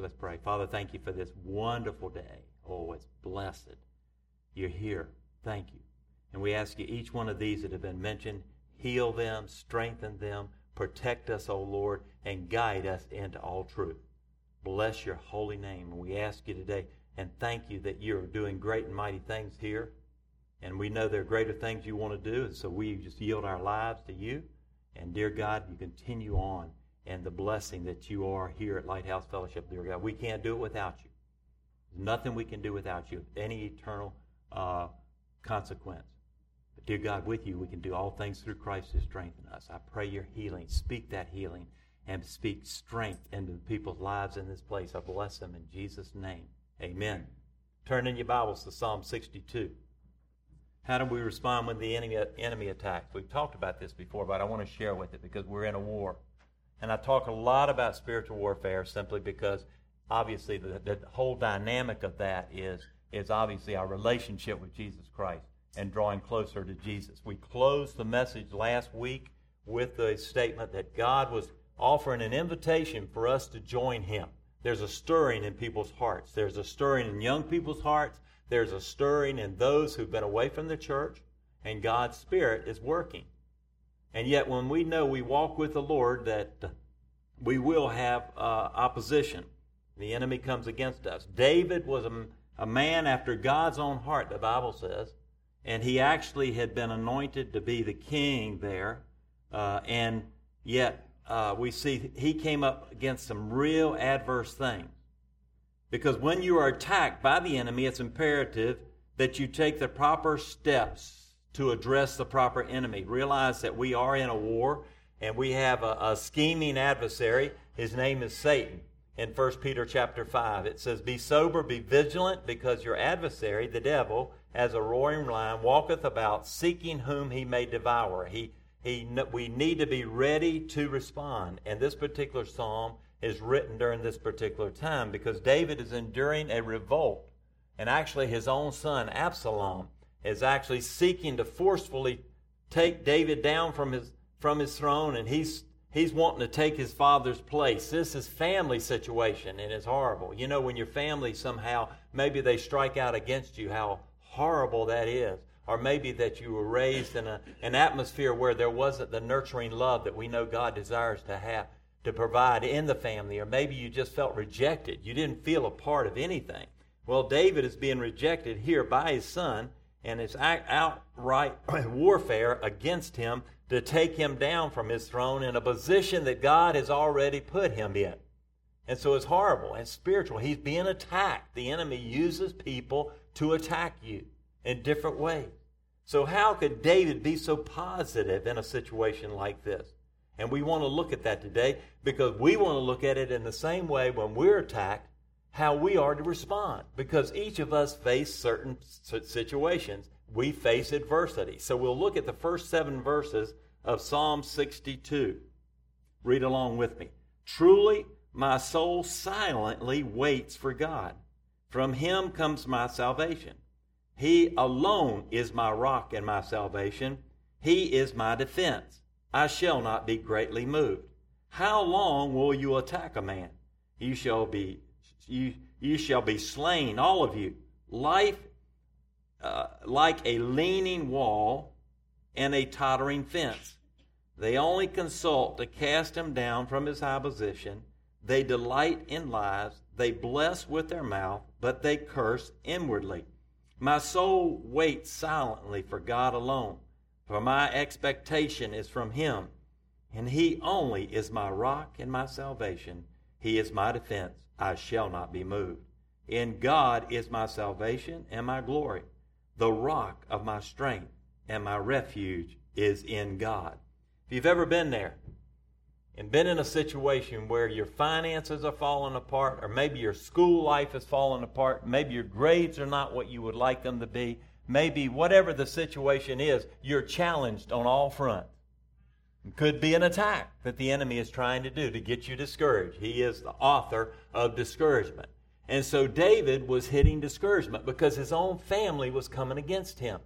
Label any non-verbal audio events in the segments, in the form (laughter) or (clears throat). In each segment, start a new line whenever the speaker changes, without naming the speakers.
Let's pray. Father, thank you for this wonderful day. Oh, it's blessed. You're here. Thank you. And we ask you, each one of these that have been mentioned, heal them, strengthen them, protect us, O Lord, and guide us into all truth. Bless your holy name. And we ask you today, and thank you that you're doing great and mighty things here. And we know there are greater things you want to do, and so we just yield our lives to you. And dear God, you continue on and the blessing that you are here at Lighthouse Fellowship, dear God. We can't do it without you. There's nothing we can do without you, any eternal uh, consequence. But dear God, with you, we can do all things through Christ who strengthen us. I pray your healing. Speak that healing and speak strength into the people's lives in this place. I bless them in Jesus' name. Amen. Turn in your Bibles to Psalm 62. How do we respond when the enemy, enemy attacks? We've talked about this before, but I want to share with it because we're in a war. And I talk a lot about spiritual warfare simply because obviously the, the whole dynamic of that is, is obviously our relationship with Jesus Christ and drawing closer to Jesus. We closed the message last week with the statement that God was offering an invitation for us to join Him. There's a stirring in people's hearts. There's a stirring in young people's hearts. There's a stirring in those who've been away from the church, and God's Spirit is working. And yet, when we know we walk with the Lord, that we will have uh, opposition. The enemy comes against us. David was a, a man after God's own heart, the Bible says, and he actually had been anointed to be the king there. Uh, and yet, uh, we see he came up against some real adverse things. Because when you are attacked by the enemy, it's imperative that you take the proper steps to address the proper enemy. Realize that we are in a war and we have a, a scheming adversary. His name is Satan. In 1 Peter chapter 5, it says, Be sober, be vigilant, because your adversary, the devil, as a roaring lion, walketh about, seeking whom he may devour. He, he, we need to be ready to respond. And this particular psalm is written during this particular time because David is enduring a revolt. And actually, his own son, Absalom, is actually seeking to forcefully take David down from his, from his throne, and he's, he's wanting to take his father's place. This is family situation, and it's horrible. You know, when your family somehow, maybe they strike out against you, how horrible that is. Or maybe that you were raised in a, an atmosphere where there wasn't the nurturing love that we know God desires to have to provide in the family, or maybe you just felt rejected. You didn't feel a part of anything. Well, David is being rejected here by his son, and it's outright (clears throat) warfare against him to take him down from his throne in a position that God has already put him in. And so it's horrible and spiritual. He's being attacked. The enemy uses people to attack you in different ways. So, how could David be so positive in a situation like this? And we want to look at that today because we want to look at it in the same way when we're attacked, how we are to respond. Because each of us face certain situations. We face adversity. So we'll look at the first seven verses of Psalm 62. Read along with me. Truly, my soul silently waits for God. From him comes my salvation. He alone is my rock and my salvation. He is my defense. I shall not be greatly moved. How long will you attack a man? You shall be you, you shall be slain, all of you. Life uh, like a leaning wall and a tottering fence. They only consult to cast him down from his high position. They delight in lies. They bless with their mouth, but they curse inwardly. My soul waits silently for God alone. For my expectation is from him, and he only is my rock and my salvation. He is my defense. I shall not be moved. In God is my salvation and my glory. The rock of my strength and my refuge is in God. If you've ever been there and been in a situation where your finances are falling apart, or maybe your school life is falling apart, maybe your grades are not what you would like them to be, maybe whatever the situation is, you're challenged on all fronts. Could be an attack that the enemy is trying to do to get you discouraged. He is the author of discouragement. And so David was hitting discouragement because his own family was coming against him.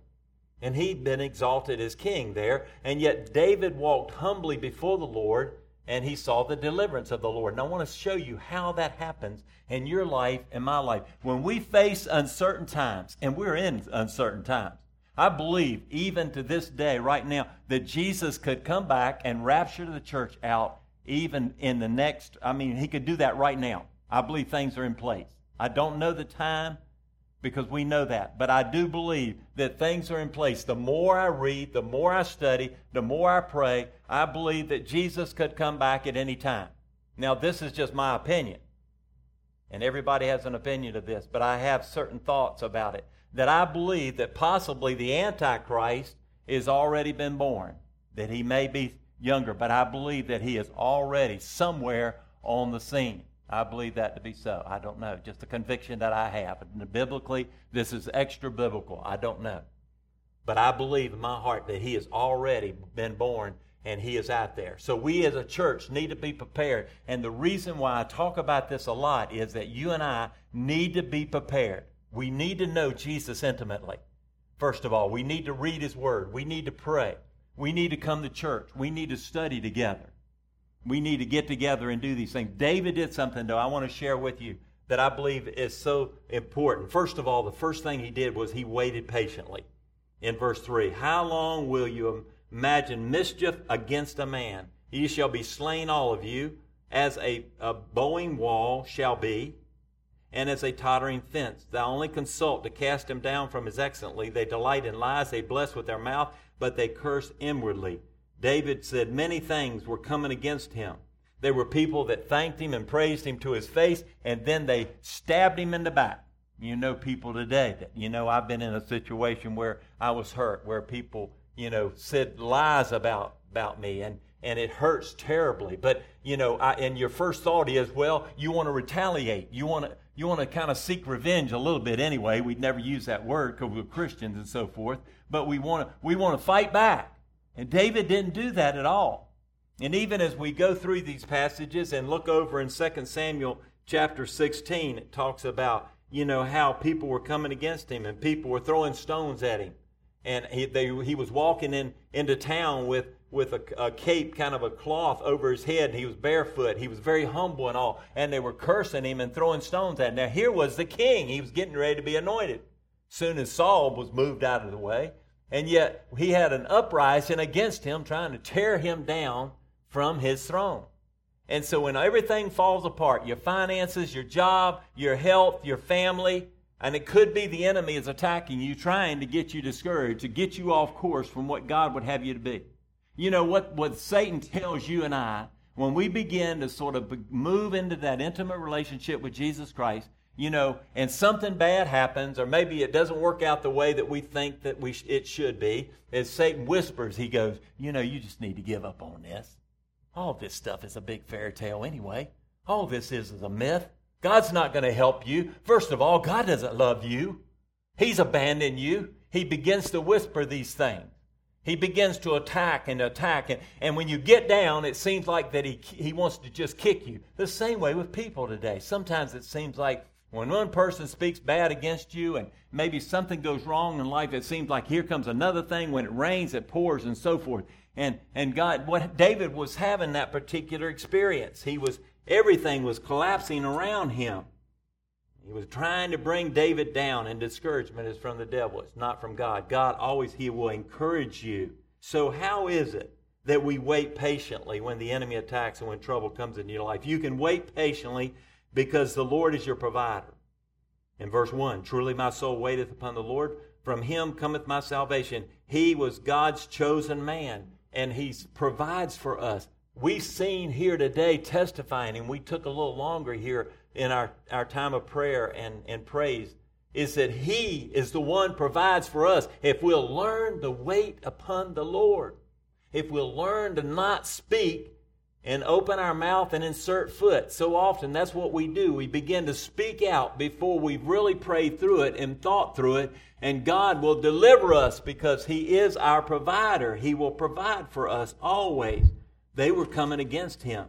And he'd been exalted as king there. And yet David walked humbly before the Lord and he saw the deliverance of the Lord. And I want to show you how that happens in your life and my life. When we face uncertain times, and we're in uncertain times, I believe even to this day, right now, that Jesus could come back and rapture the church out even in the next, I mean, he could do that right now. I believe things are in place. I don't know the time because we know that. But I do believe that things are in place. The more I read, the more I study, the more I pray, I believe that Jesus could come back at any time. Now, this is just my opinion. And everybody has an opinion of this, but I have certain thoughts about it. That I believe that possibly the Antichrist has already been born, that he may be younger, but I believe that he is already somewhere on the scene. I believe that to be so. I don't know. Just a conviction that I have. And biblically, this is extra biblical. I don't know. But I believe in my heart that he has already been born and he is out there. So we as a church need to be prepared. And the reason why I talk about this a lot is that you and I need to be prepared. We need to know Jesus intimately. First of all, we need to read his word. We need to pray. We need to come to church. We need to study together we need to get together and do these things. David did something, though, I want to share with you that I believe is so important. First of all, the first thing he did was he waited patiently. In verse 3, how long will you imagine mischief against a man? Ye shall be slain, all of you, as a, a bowing wall shall be, and as a tottering fence. Thou only consult to cast him down from his excellency. They delight in lies, they bless with their mouth, but they curse inwardly. David said many things were coming against him. There were people that thanked him and praised him to his face, and then they stabbed him in the back. You know people today that, you know, I've been in a situation where I was hurt, where people, you know, said lies about, about me, and, and it hurts terribly. But, you know, I, and your first thought is, well, you want to retaliate. You want to, you want to kind of seek revenge a little bit anyway. We'd never use that word because we're Christians and so forth. But we want to, we want to fight back. And David didn't do that at all. And even as we go through these passages and look over in 2 Samuel chapter 16, it talks about, you know, how people were coming against him and people were throwing stones at him. And he, they, he was walking in, into town with, with a, a cape, kind of a cloth over his head, and he was barefoot. He was very humble and all. And they were cursing him and throwing stones at him. Now, here was the king. He was getting ready to be anointed. Soon as Saul was moved out of the way, and yet he had an uprising against him, trying to tear him down from his throne. And so when everything falls apart, your finances, your job, your health, your family, and it could be the enemy is attacking you, trying to get you discouraged, to get you off course from what God would have you to be. You know what, what Satan tells you and I when we begin to sort of move into that intimate relationship with Jesus Christ, you know, and something bad happens, or maybe it doesn't work out the way that we think that we sh- it should be, as Satan whispers, he goes, You know, you just need to give up on this. All this stuff is a big fairy tale anyway. All this is is a myth. God's not going to help you. First of all, God doesn't love you, He's abandoned you. He begins to whisper these things. He begins to attack and attack. And, and when you get down, it seems like that he, he wants to just kick you. The same way with people today. Sometimes it seems like when one person speaks bad against you and maybe something goes wrong in life, it seems like here comes another thing. When it rains, it pours and so forth. And, and God, what David was having that particular experience. He was, everything was collapsing around him. He was trying to bring David down, and discouragement is from the devil. It's not from God. God always, He will encourage you. So, how is it that we wait patiently when the enemy attacks and when trouble comes into your life? You can wait patiently because the Lord is your provider. In verse 1, truly my soul waiteth upon the Lord. From him cometh my salvation. He was God's chosen man, and he provides for us. We've seen here today testifying, and we took a little longer here in our, our time of prayer and, and praise, is that he is the one provides for us. If we'll learn to wait upon the Lord, if we'll learn to not speak and open our mouth and insert foot. So often that's what we do. We begin to speak out before we've really prayed through it and thought through it, and God will deliver us because He is our provider. He will provide for us always. They were coming against Him.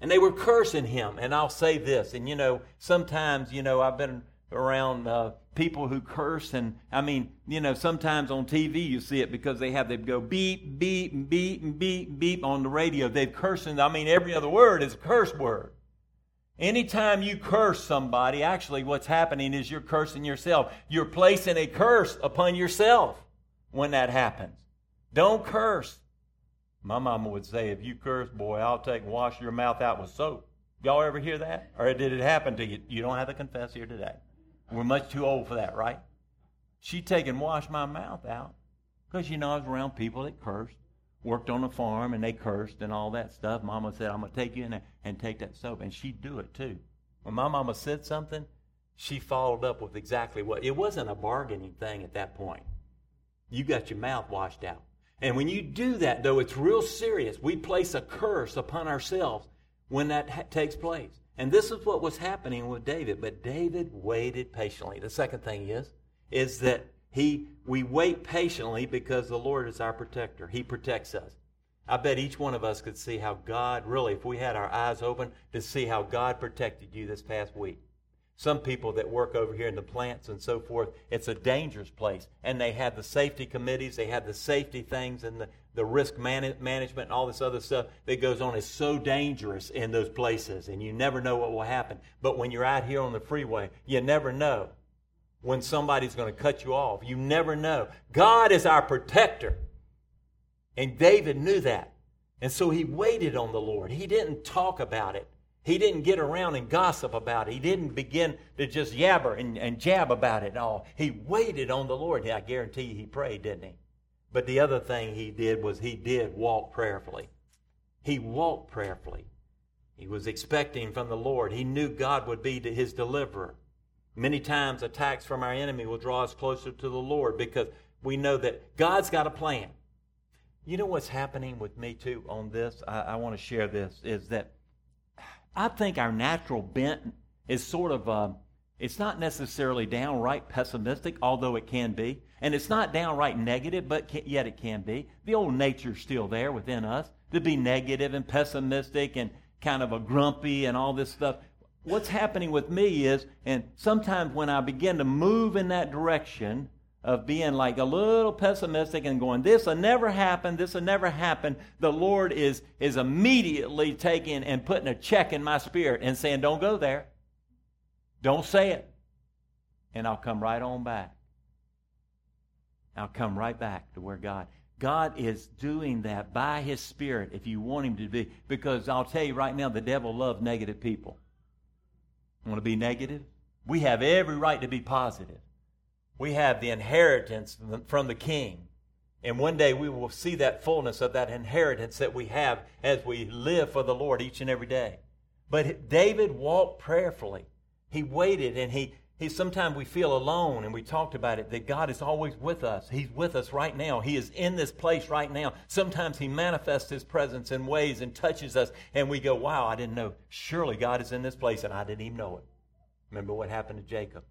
And they were cursing him. And I'll say this, and you know, sometimes, you know, I've been around uh, people who curse. And I mean, you know, sometimes on TV you see it because they have, they go beep, beep, beep, beep, beep on the radio. They've cursed. And I mean, every other word is a curse word. Anytime you curse somebody, actually what's happening is you're cursing yourself. You're placing a curse upon yourself when that happens. Don't curse. My mama would say, if you curse, boy, I'll take and wash your mouth out with soap. Y'all ever hear that? Or did it happen to you? You don't have to confess here today. We're much too old for that, right? She'd take and wash my mouth out. Because, you know, I was around people that cursed, worked on a farm, and they cursed and all that stuff. Mama said, I'm going to take you in there and take that soap. And she'd do it too. When my mama said something, she followed up with exactly what. It wasn't a bargaining thing at that point. You got your mouth washed out. And when you do that, though, it's real serious. We place a curse upon ourselves when that ha- takes place. And this is what was happening with David. But David waited patiently. The second thing is, is that he we wait patiently because the Lord is our protector. He protects us. I bet each one of us could see how God really, if we had our eyes open, to see how God protected you this past week. Some people that work over here in the plants and so forth, it's a dangerous place. And they have the safety committees, they have the safety things and the, the risk man- management and all this other stuff that goes on is so dangerous in those places, and you never know what will happen. But when you're out here on the freeway, you never know when somebody's going to cut you off. You never know. God is our protector. And David knew that. And so he waited on the Lord. He didn't talk about it. He didn't get around and gossip about it. He didn't begin to just yabber and, and jab about it all. He waited on the Lord. I guarantee you he prayed, didn't he? But the other thing he did was he did walk prayerfully. He walked prayerfully. He was expecting from the Lord. He knew God would be his deliverer. Many times, attacks from our enemy will draw us closer to the Lord because we know that God's got a plan. You know what's happening with me too on this? I, I want to share this is that I think our natural bent is sort of, uh, it's not necessarily downright pessimistic, although it can be. And it's not downright negative, but can, yet it can be. The old nature's still there within us to be negative and pessimistic and kind of a grumpy and all this stuff. What's happening with me is, and sometimes when I begin to move in that direction of being like a little pessimistic and going, this will never happen, this will never happen, the Lord is, is immediately taking and putting a check in my spirit and saying, don't go there. Don't say it. And I'll come right on back. I'll come right back to where God. God is doing that by His Spirit if you want Him to be. Because I'll tell you right now, the devil loves negative people. Want to be negative? We have every right to be positive. We have the inheritance from the King. And one day we will see that fullness of that inheritance that we have as we live for the Lord each and every day. But David walked prayerfully. He waited and he he, sometimes we feel alone, and we talked about it, that God is always with us. He's with us right now. He is in this place right now. Sometimes He manifests His presence in ways and touches us, and we go, wow, I didn't know. Surely God is in this place, and I didn't even know it. Remember what happened to Jacob.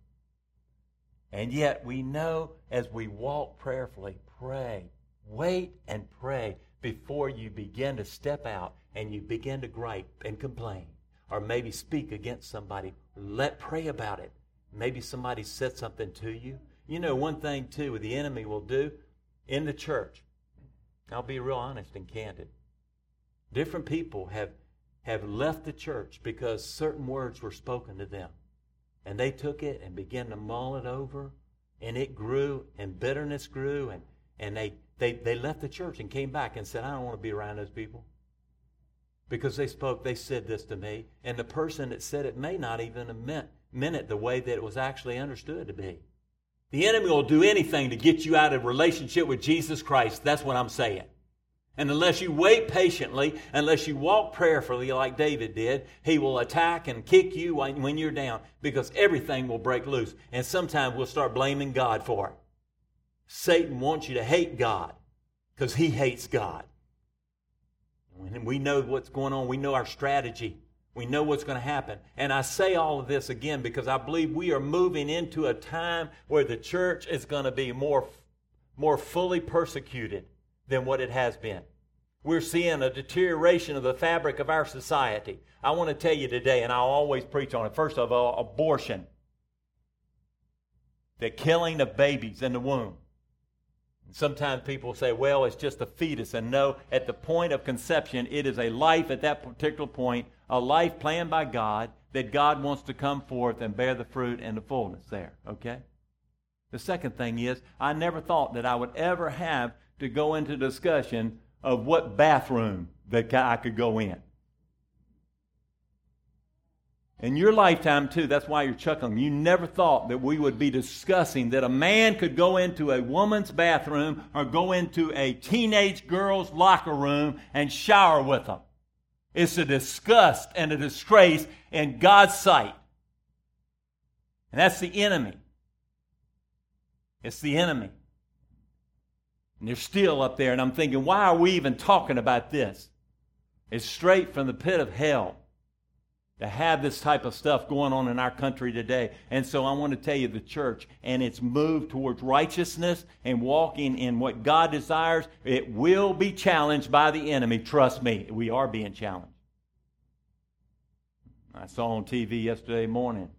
And yet we know as we walk prayerfully, pray, wait and pray before you begin to step out and you begin to gripe and complain or maybe speak against somebody. Let pray about it. Maybe somebody said something to you. You know, one thing, too, the enemy will do in the church, I'll be real honest and candid. Different people have, have left the church because certain words were spoken to them. And they took it and began to mull it over, and it grew, and bitterness grew, and, and they, they, they left the church and came back and said, I don't want to be around those people. Because they spoke, they said this to me, and the person that said it may not even have meant meant it the way that it was actually understood to be. The enemy will do anything to get you out of relationship with Jesus Christ. That's what I'm saying. And unless you wait patiently, unless you walk prayerfully like David did, he will attack and kick you when you're down because everything will break loose. And sometimes we'll start blaming God for it. Satan wants you to hate God because he hates God. And we know what's going on. We know our strategy. We know what's going to happen. And I say all of this again because I believe we are moving into a time where the church is going to be more, more fully persecuted than what it has been. We're seeing a deterioration of the fabric of our society. I want to tell you today, and I'll always preach on it. First of all, abortion. the killing of babies in the womb. Sometimes people say, well, it's just a fetus. And no, at the point of conception, it is a life at that particular point, a life planned by God that God wants to come forth and bear the fruit and the fullness there. Okay? The second thing is, I never thought that I would ever have to go into discussion of what bathroom that I could go in. In your lifetime, too, that's why you're chuckling. You never thought that we would be discussing that a man could go into a woman's bathroom or go into a teenage girl's locker room and shower with them. It's a disgust and a disgrace in God's sight. And that's the enemy. It's the enemy. And they're still up there, and I'm thinking, why are we even talking about this? It's straight from the pit of hell to have this type of stuff going on in our country today. And so I want to tell you the church and its move towards righteousness and walking in what God desires, it will be challenged by the enemy. Trust me, we are being challenged. I saw on TV yesterday morning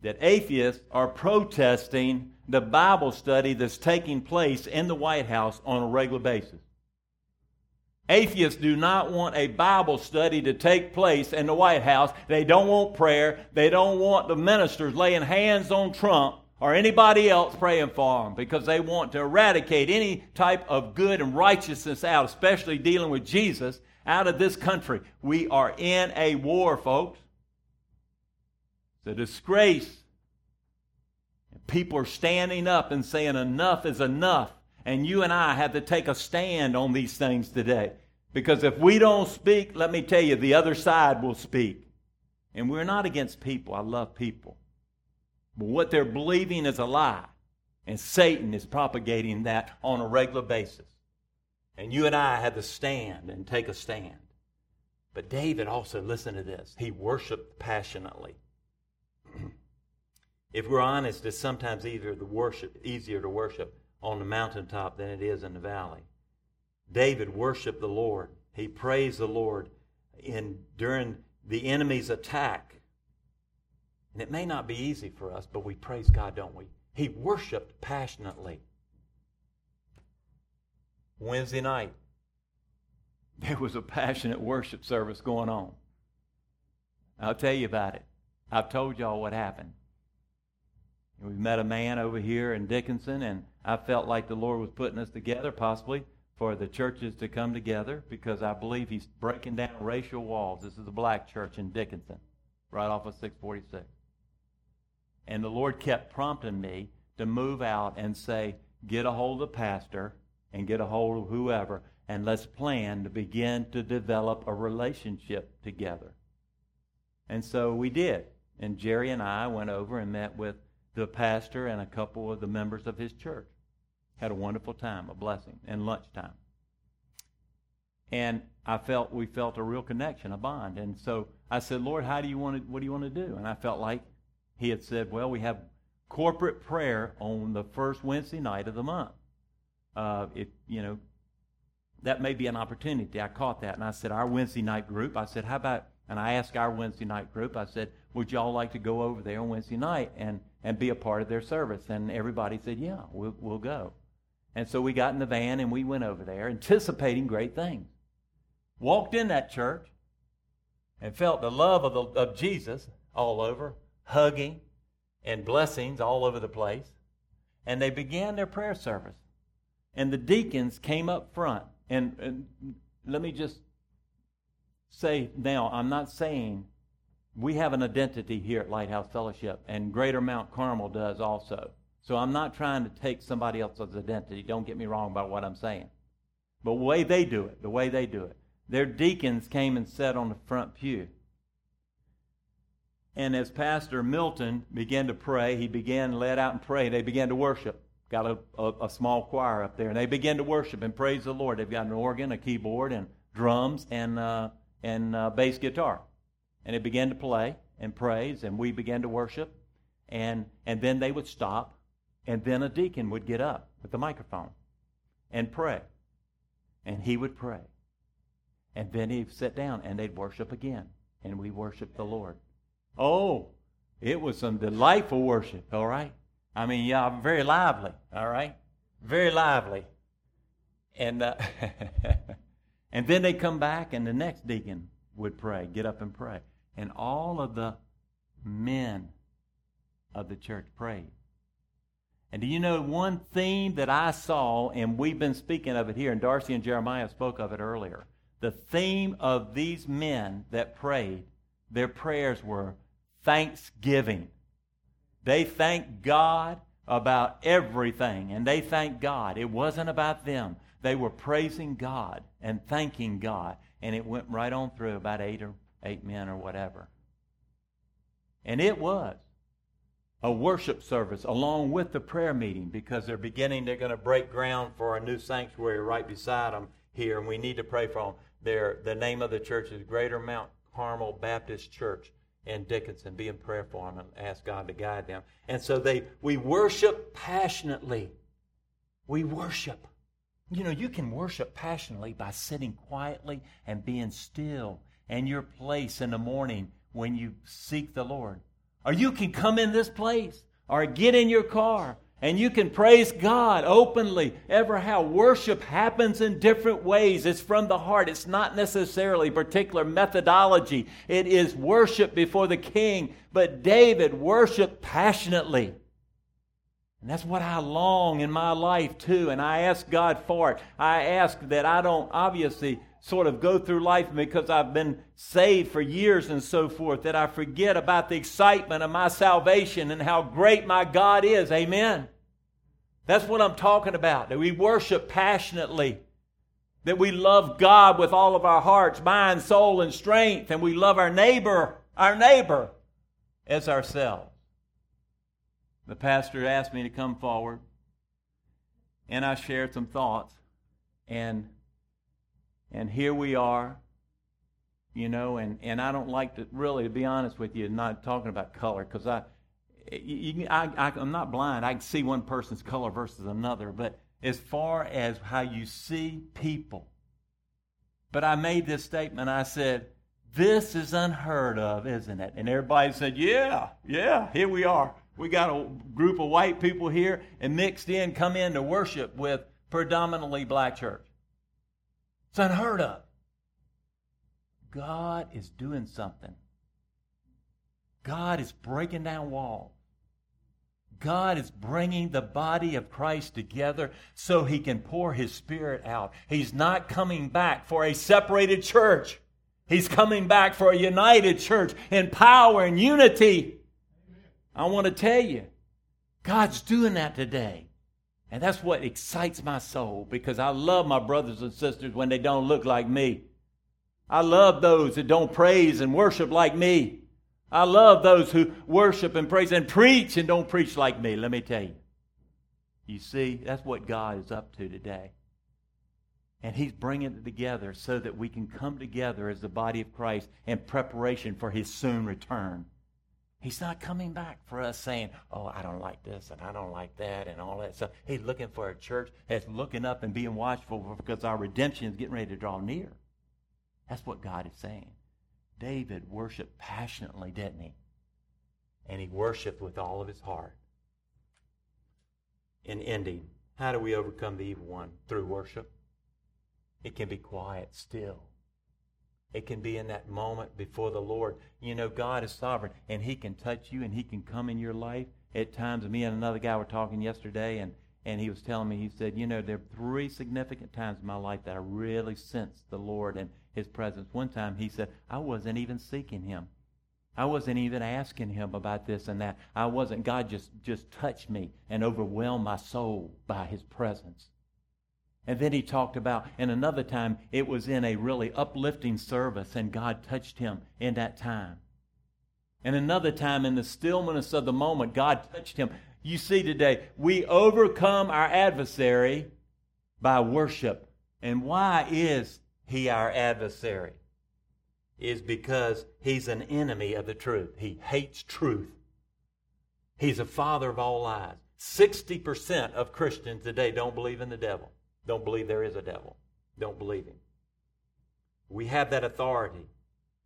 that atheists are protesting the Bible study that's taking place in the White House on a regular basis. Atheists do not want a Bible study to take place in the White House. They don't want prayer. They don't want the ministers laying hands on Trump or anybody else praying for them because they want to eradicate any type of good and righteousness out, especially dealing with Jesus, out of this country. We are in a war, folks. It's a disgrace. People are standing up and saying enough is enough. And you and I have to take a stand on these things today. Because if we don't speak, let me tell you, the other side will speak. And we're not against people. I love people. But what they're believing is a lie. And Satan is propagating that on a regular basis. And you and I have to stand and take a stand. But David also, listen to this, he worshiped passionately. If we're honest, it's sometimes easier to worship, easier to worship on the mountaintop than it is in the valley. David worshiped the Lord. He praised the Lord in during the enemy's attack. And it may not be easy for us, but we praise God, don't we? He worshiped passionately. Wednesday night, (laughs) there was a passionate worship service going on. I'll tell you about it. I've told y'all what happened. We met a man over here in Dickinson, and I felt like the Lord was putting us together, possibly for the churches to come together because I believe he's breaking down racial walls. This is a black church in Dickinson, right off of 646. And the Lord kept prompting me to move out and say, get a hold of pastor and get a hold of whoever, and let's plan to begin to develop a relationship together. And so we did. And Jerry and I went over and met with the pastor and a couple of the members of his church. Had a wonderful time, a blessing, and lunchtime. And I felt we felt a real connection, a bond. And so I said, Lord, how do you want to, what do you want to do? And I felt like he had said, well, we have corporate prayer on the first Wednesday night of the month. Uh, if you know, that may be an opportunity. I caught that, and I said, our Wednesday night group. I said, how about? And I asked our Wednesday night group. I said, would y'all like to go over there on Wednesday night and and be a part of their service? And everybody said, yeah, we'll we'll go. And so we got in the van and we went over there, anticipating great things. Walked in that church and felt the love of, the, of Jesus all over, hugging and blessings all over the place. And they began their prayer service. And the deacons came up front. And, and let me just say now, I'm not saying we have an identity here at Lighthouse Fellowship, and Greater Mount Carmel does also. So I'm not trying to take somebody else's identity. Don't get me wrong about what I'm saying. But the way they do it, the way they do it, their deacons came and sat on the front pew. And as Pastor Milton began to pray, he began led out and pray. They began to worship. Got a, a, a small choir up there, and they began to worship and praise the Lord. They've got an organ, a keyboard, and drums, and uh, and uh, bass guitar. And they began to play and praise, and we began to worship, and and then they would stop, and then a deacon would get up with the microphone and pray. And he would pray. And then he'd sit down and they'd worship again. And we worshiped the Lord. Oh, it was some delightful worship, all right? I mean, yeah, very lively, all right? Very lively. And, uh, (laughs) and then they'd come back, and the next deacon would pray, get up and pray. And all of the men of the church prayed. And do you know one theme that I saw, and we've been speaking of it here, and Darcy and Jeremiah spoke of it earlier. The theme of these men that prayed, their prayers were thanksgiving. They thanked God about everything, and they thanked God. It wasn't about them. They were praising God and thanking God, and it went right on through about eight or eight men or whatever. And it was a worship service along with the prayer meeting because they're beginning, they're going to break ground for a new sanctuary right beside them here, and we need to pray for them. Their, the name of the church is Greater Mount Carmel Baptist Church in Dickinson. Be in prayer for them and ask God to guide them. And so they, we worship passionately. We worship. You know, you can worship passionately by sitting quietly and being still and your place in the morning when you seek the Lord. Or you can come in this place or get in your car and you can praise God openly. Ever how worship happens in different ways. It's from the heart. It's not necessarily particular methodology. It is worship before the king. But David worshiped passionately. And that's what I long in my life too. And I ask God for it. I ask that I don't obviously sort of go through life because I've been saved for years and so forth, that I forget about the excitement of my salvation and how great my God is. Amen. That's what I'm talking about. That we worship passionately. That we love God with all of our hearts, mind, soul, and strength. And we love our neighbor, our neighbor, as ourselves. The pastor asked me to come forward. And I shared some thoughts. And and here we are, you know, and, and I don't like to really, to be honest with you, not talking about color because I, I, I, I'm not blind. I can see one person's color versus another. But as far as how you see people, but I made this statement. I said, This is unheard of, isn't it? And everybody said, Yeah, yeah, here we are. We got a group of white people here and mixed in, come in to worship with predominantly black church. It's unheard of. God is doing something. God is breaking down walls. God is bringing the body of Christ together so he can pour his spirit out. He's not coming back for a separated church. He's coming back for a united church in power and unity. I want to tell you, God's doing that today. And that's what excites my soul because I love my brothers and sisters when they don't look like me. I love those that don't praise and worship like me. I love those who worship and praise and preach and don't preach like me, let me tell you. You see, that's what God is up to today. And He's bringing it together so that we can come together as the body of Christ in preparation for His soon return. He's not coming back for us saying, oh, I don't like this and I don't like that and all that stuff. He's looking for a church that's looking up and being watchful because our redemption is getting ready to draw near. That's what God is saying. David worshiped passionately, didn't he? And he worshiped with all of his heart. In ending, how do we overcome the evil one? Through worship. It can be quiet, still. It can be in that moment before the Lord. You know, God is sovereign, and He can touch you, and He can come in your life. At times, me and another guy were talking yesterday, and, and he was telling me, he said, You know, there are three significant times in my life that I really sensed the Lord and His presence. One time, he said, I wasn't even seeking Him. I wasn't even asking him about this and that. I wasn't. God just, just touched me and overwhelmed my soul by his presence. And then he talked about, and another time, it was in a really uplifting service, and God touched him in that time. And another time, in the stillness of the moment, God touched him. You see today, we overcome our adversary by worship. And why is he our adversary? Is because he's an enemy of the truth. He hates truth. He's a father of all lies. 60% of Christians today don't believe in the devil. Don't believe there is a devil. Don't believe him. We have that authority.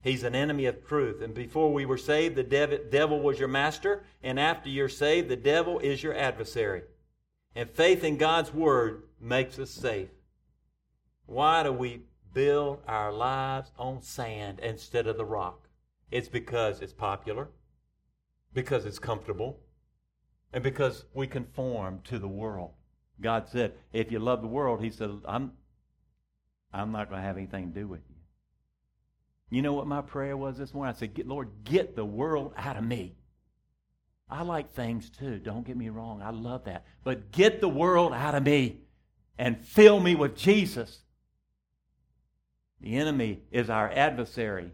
He's an enemy of truth. And before we were saved, the devil was your master. And after you're saved, the devil is your adversary. And faith in God's word makes us safe. Why do we build our lives on sand instead of the rock? It's because it's popular, because it's comfortable, and because we conform to the world. God said, if you love the world, He said, I'm, I'm not going to have anything to do with you. You know what my prayer was this morning? I said, Lord, get the world out of me. I like things too. Don't get me wrong. I love that. But get the world out of me and fill me with Jesus. The enemy is our adversary,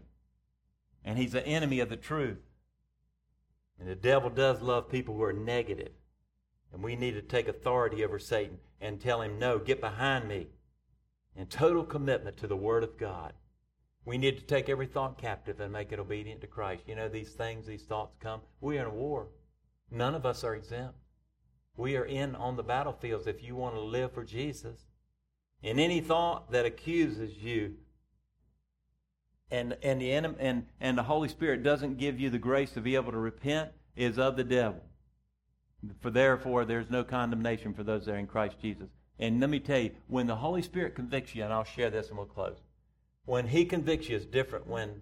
and he's the enemy of the truth. And the devil does love people who are negative. And we need to take authority over Satan and tell him, no, get behind me. In total commitment to the Word of God. We need to take every thought captive and make it obedient to Christ. You know, these things, these thoughts come. We are in a war. None of us are exempt. We are in on the battlefields if you want to live for Jesus. And any thought that accuses you and, and, the, and, and the Holy Spirit doesn't give you the grace to be able to repent is of the devil. For therefore, there's no condemnation for those that are in Christ Jesus. And let me tell you, when the Holy Spirit convicts you, and I'll share this and we'll close. When He convicts you is different when,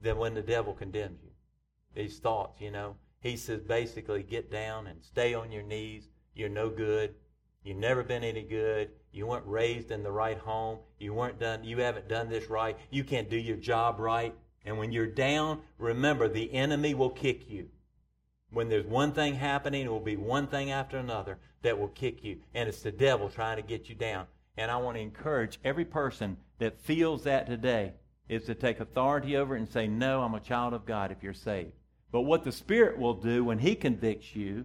than when the devil condemns you. These thoughts, you know. He says basically, get down and stay on your knees. You're no good. You've never been any good. You weren't raised in the right home. You weren't done. You haven't done this right. You can't do your job right. And when you're down, remember the enemy will kick you. When there's one thing happening, it will be one thing after another that will kick you. And it's the devil trying to get you down. And I want to encourage every person that feels that today is to take authority over it and say, No, I'm a child of God if you're saved. But what the Spirit will do when He convicts you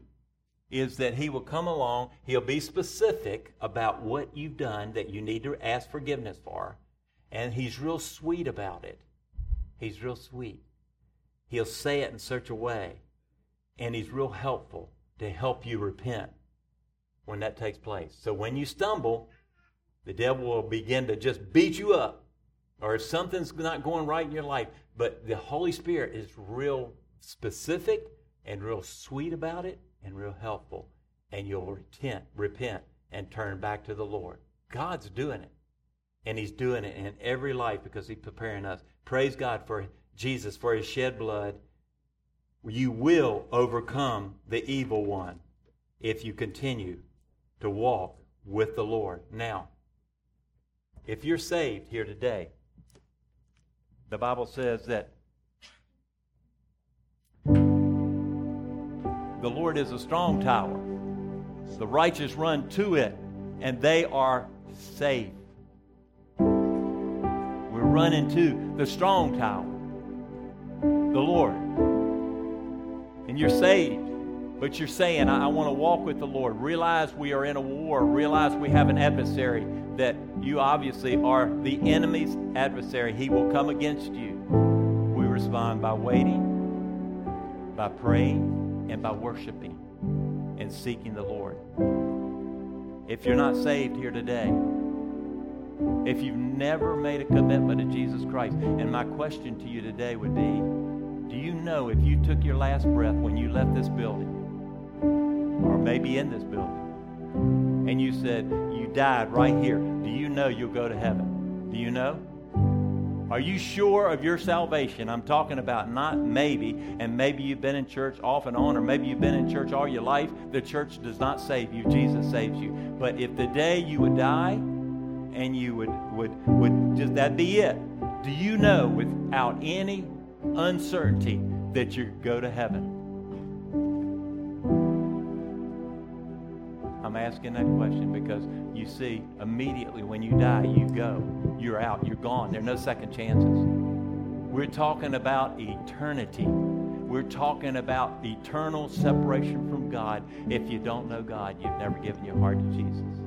is that He will come along, He'll be specific about what you've done that you need to ask forgiveness for, and He's real sweet about it. He's real sweet. He'll say it in such a way, and He's real helpful to help you repent when that takes place. So when you stumble, the devil will begin to just beat you up, or if something's not going right in your life, but the Holy Spirit is real specific and real sweet about it and real helpful, and you'll repent, repent and turn back to the Lord. God's doing it. And He's doing it in every life because He's preparing us. Praise God for Jesus, for His shed blood. You will overcome the evil one if you continue to walk with the Lord. Now, if you're saved here today, the Bible says that The Lord is a strong tower. The righteous run to it, and they are safe. We're running to the strong tower, the Lord. And you're saved, but you're saying, I, I want to walk with the Lord. Realize we are in a war. Realize we have an adversary, that you obviously are the enemy's adversary. He will come against you. We respond by waiting, by praying and by worshiping and seeking the Lord. If you're not saved here today, if you've never made a commitment to Jesus Christ, and my question to you today would be do you know if you took your last breath when you left this building, or maybe in this building, and you said you died right here, do you know you'll go to heaven? Do you know? Are you sure of your salvation? I'm talking about not maybe, and maybe you've been in church off and on, or maybe you've been in church all your life. The church does not save you, Jesus saves you. But if the day you would die and you would, would, would just that be it, do you know without any uncertainty that you go to heaven? I'm asking that question because you see, immediately when you die, you go. You're out. You're gone. There are no second chances. We're talking about eternity. We're talking about eternal separation from God. If you don't know God, you've never given your heart to Jesus.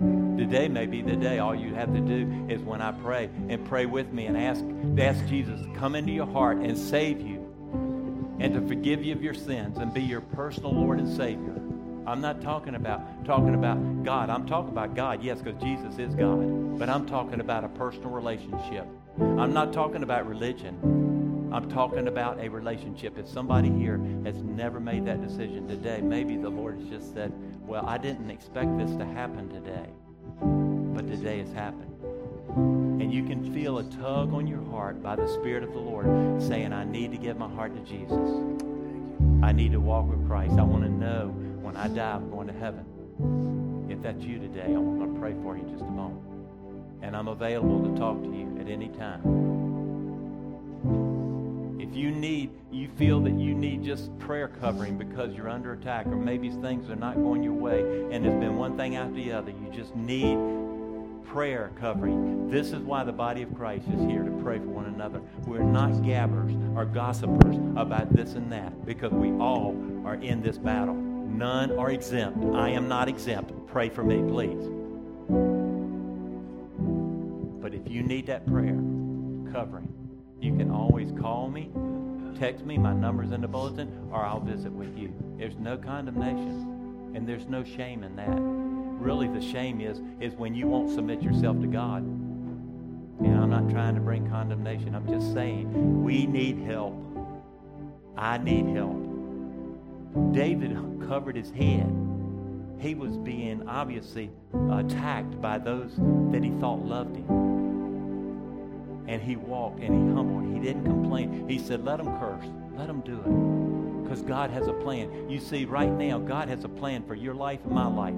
Today may be the day. All you have to do is when I pray and pray with me and ask, ask Jesus to come into your heart and save you and to forgive you of your sins and be your personal Lord and Savior. I'm not talking about talking about God. I'm talking about God, yes, because Jesus is God. But I'm talking about a personal relationship. I'm not talking about religion. I'm talking about a relationship. If somebody here has never made that decision today, maybe the Lord has just said, Well, I didn't expect this to happen today, but today has happened. And you can feel a tug on your heart by the Spirit of the Lord saying, I need to give my heart to Jesus. I need to walk with Christ. I want to know when I die, I'm going to heaven. If that's you today, I'm going to pray for you in just a moment. And I'm available to talk to you at any time. If you need, you feel that you need just prayer covering because you're under attack, or maybe things are not going your way, and there's been one thing after the other, you just need prayer covering. This is why the body of Christ is here to pray for one another. We're not gabbers or gossipers about this and that because we all are in this battle. None are exempt. I am not exempt. Pray for me, please. But if you need that prayer covering, you can always call me, text me, my number's in the bulletin, or I'll visit with you. There's no condemnation, and there's no shame in that. Really, the shame is, is when you won't submit yourself to God. And I'm not trying to bring condemnation. I'm just saying we need help. I need help. David covered his head. He was being obviously attacked by those that he thought loved him and he walked and he humbled. He didn't complain. He said, Let them curse. Let them do it. Because God has a plan. You see, right now, God has a plan for your life and my life.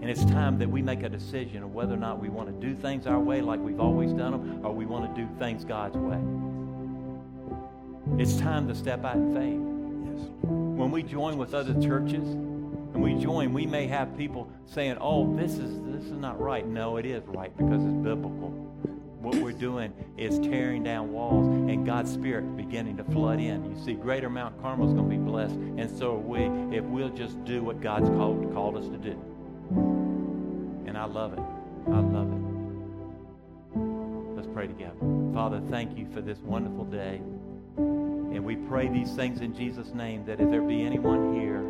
And it's time that we make a decision of whether or not we want to do things our way like we've always done them, or we want to do things God's way. It's time to step out in faith. Yes. When we join with other churches, and we join, we may have people saying, "Oh, this is this is not right." No, it is right because it's biblical what we're doing is tearing down walls and God's Spirit beginning to flood in. You see, Greater Mount Carmel is going to be blessed, and so are we if we'll just do what God's called, called us to do. And I love it. I love it. Let's pray together. Father, thank you for this wonderful day. And we pray these things in Jesus' name that if there be anyone here,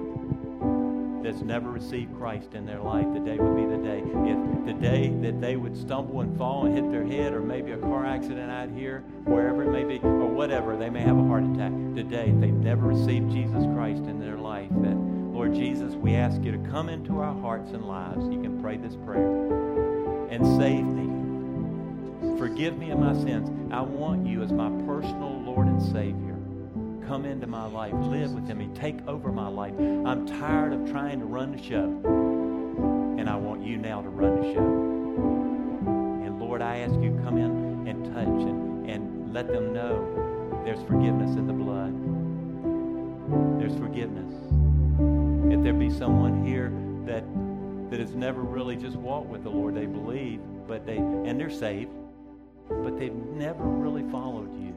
that's never received Christ in their life, today would be the day. If the day that they would stumble and fall and hit their head, or maybe a car accident out here, wherever it may be, or whatever, they may have a heart attack. Today, if they've never received Jesus Christ in their life, that Lord Jesus, we ask you to come into our hearts and lives. You can pray this prayer and save me. Forgive me of my sins. I want you as my personal Lord and Savior come into my life, live within me, take over my life. I'm tired of trying to run the show. And I want you now to run the show. And Lord, I ask you come in and touch and, and let them know there's forgiveness in the blood. There's forgiveness. If there be someone here that that has never really just walked with the Lord, they believe, but they and they're saved, but they've never really followed you.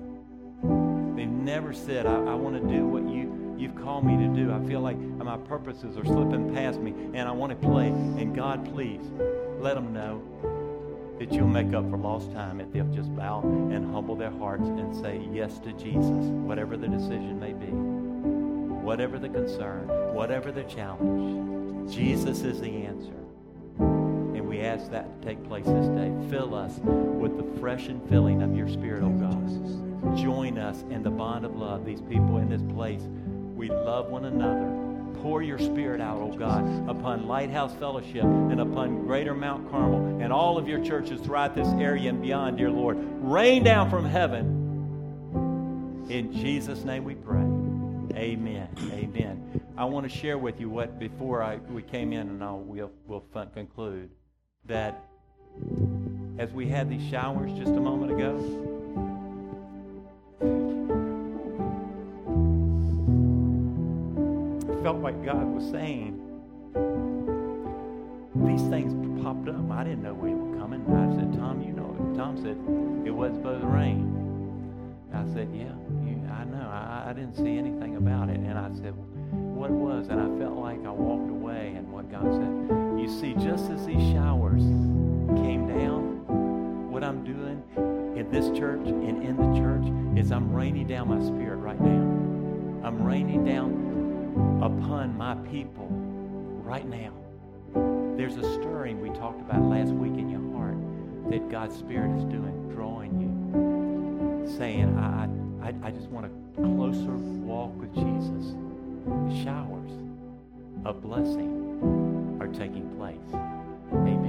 Never said, I, I want to do what you, you've called me to do. I feel like my purposes are slipping past me and I want to play. And God, please, let them know that you'll make up for lost time if they'll just bow and humble their hearts and say yes to Jesus, whatever the decision may be, whatever the concern, whatever the challenge. Jesus is the answer. And we ask that to take place this day. Fill us with the fresh and filling of your Spirit, O oh God join us in the bond of love. These people in this place, we love one another. Pour your spirit out, oh God, upon Lighthouse Fellowship and upon Greater Mount Carmel and all of your churches throughout this area and beyond, dear Lord. Rain down from heaven. In Jesus' name we pray. Amen. Amen. I want to share with you what before I we came in, and I'll, we'll, we'll conclude that as we had these showers just a moment ago, felt like God was saying, these things popped up. I didn't know we were coming. I said, Tom, you know it. Tom said, it was supposed to rain. I said, yeah, you, I know. I, I didn't see anything about it. And I said, what it was? And I felt like I walked away and what God said. You see, just as these showers came down, what I'm doing in this church and in the church is I'm raining down my spirit right now. I'm raining down upon my people right now. There's a stirring we talked about last week in your heart that God's Spirit is doing, drawing you. saying, I, I, I just want a closer walk with Jesus, showers of blessing are taking place. Amen.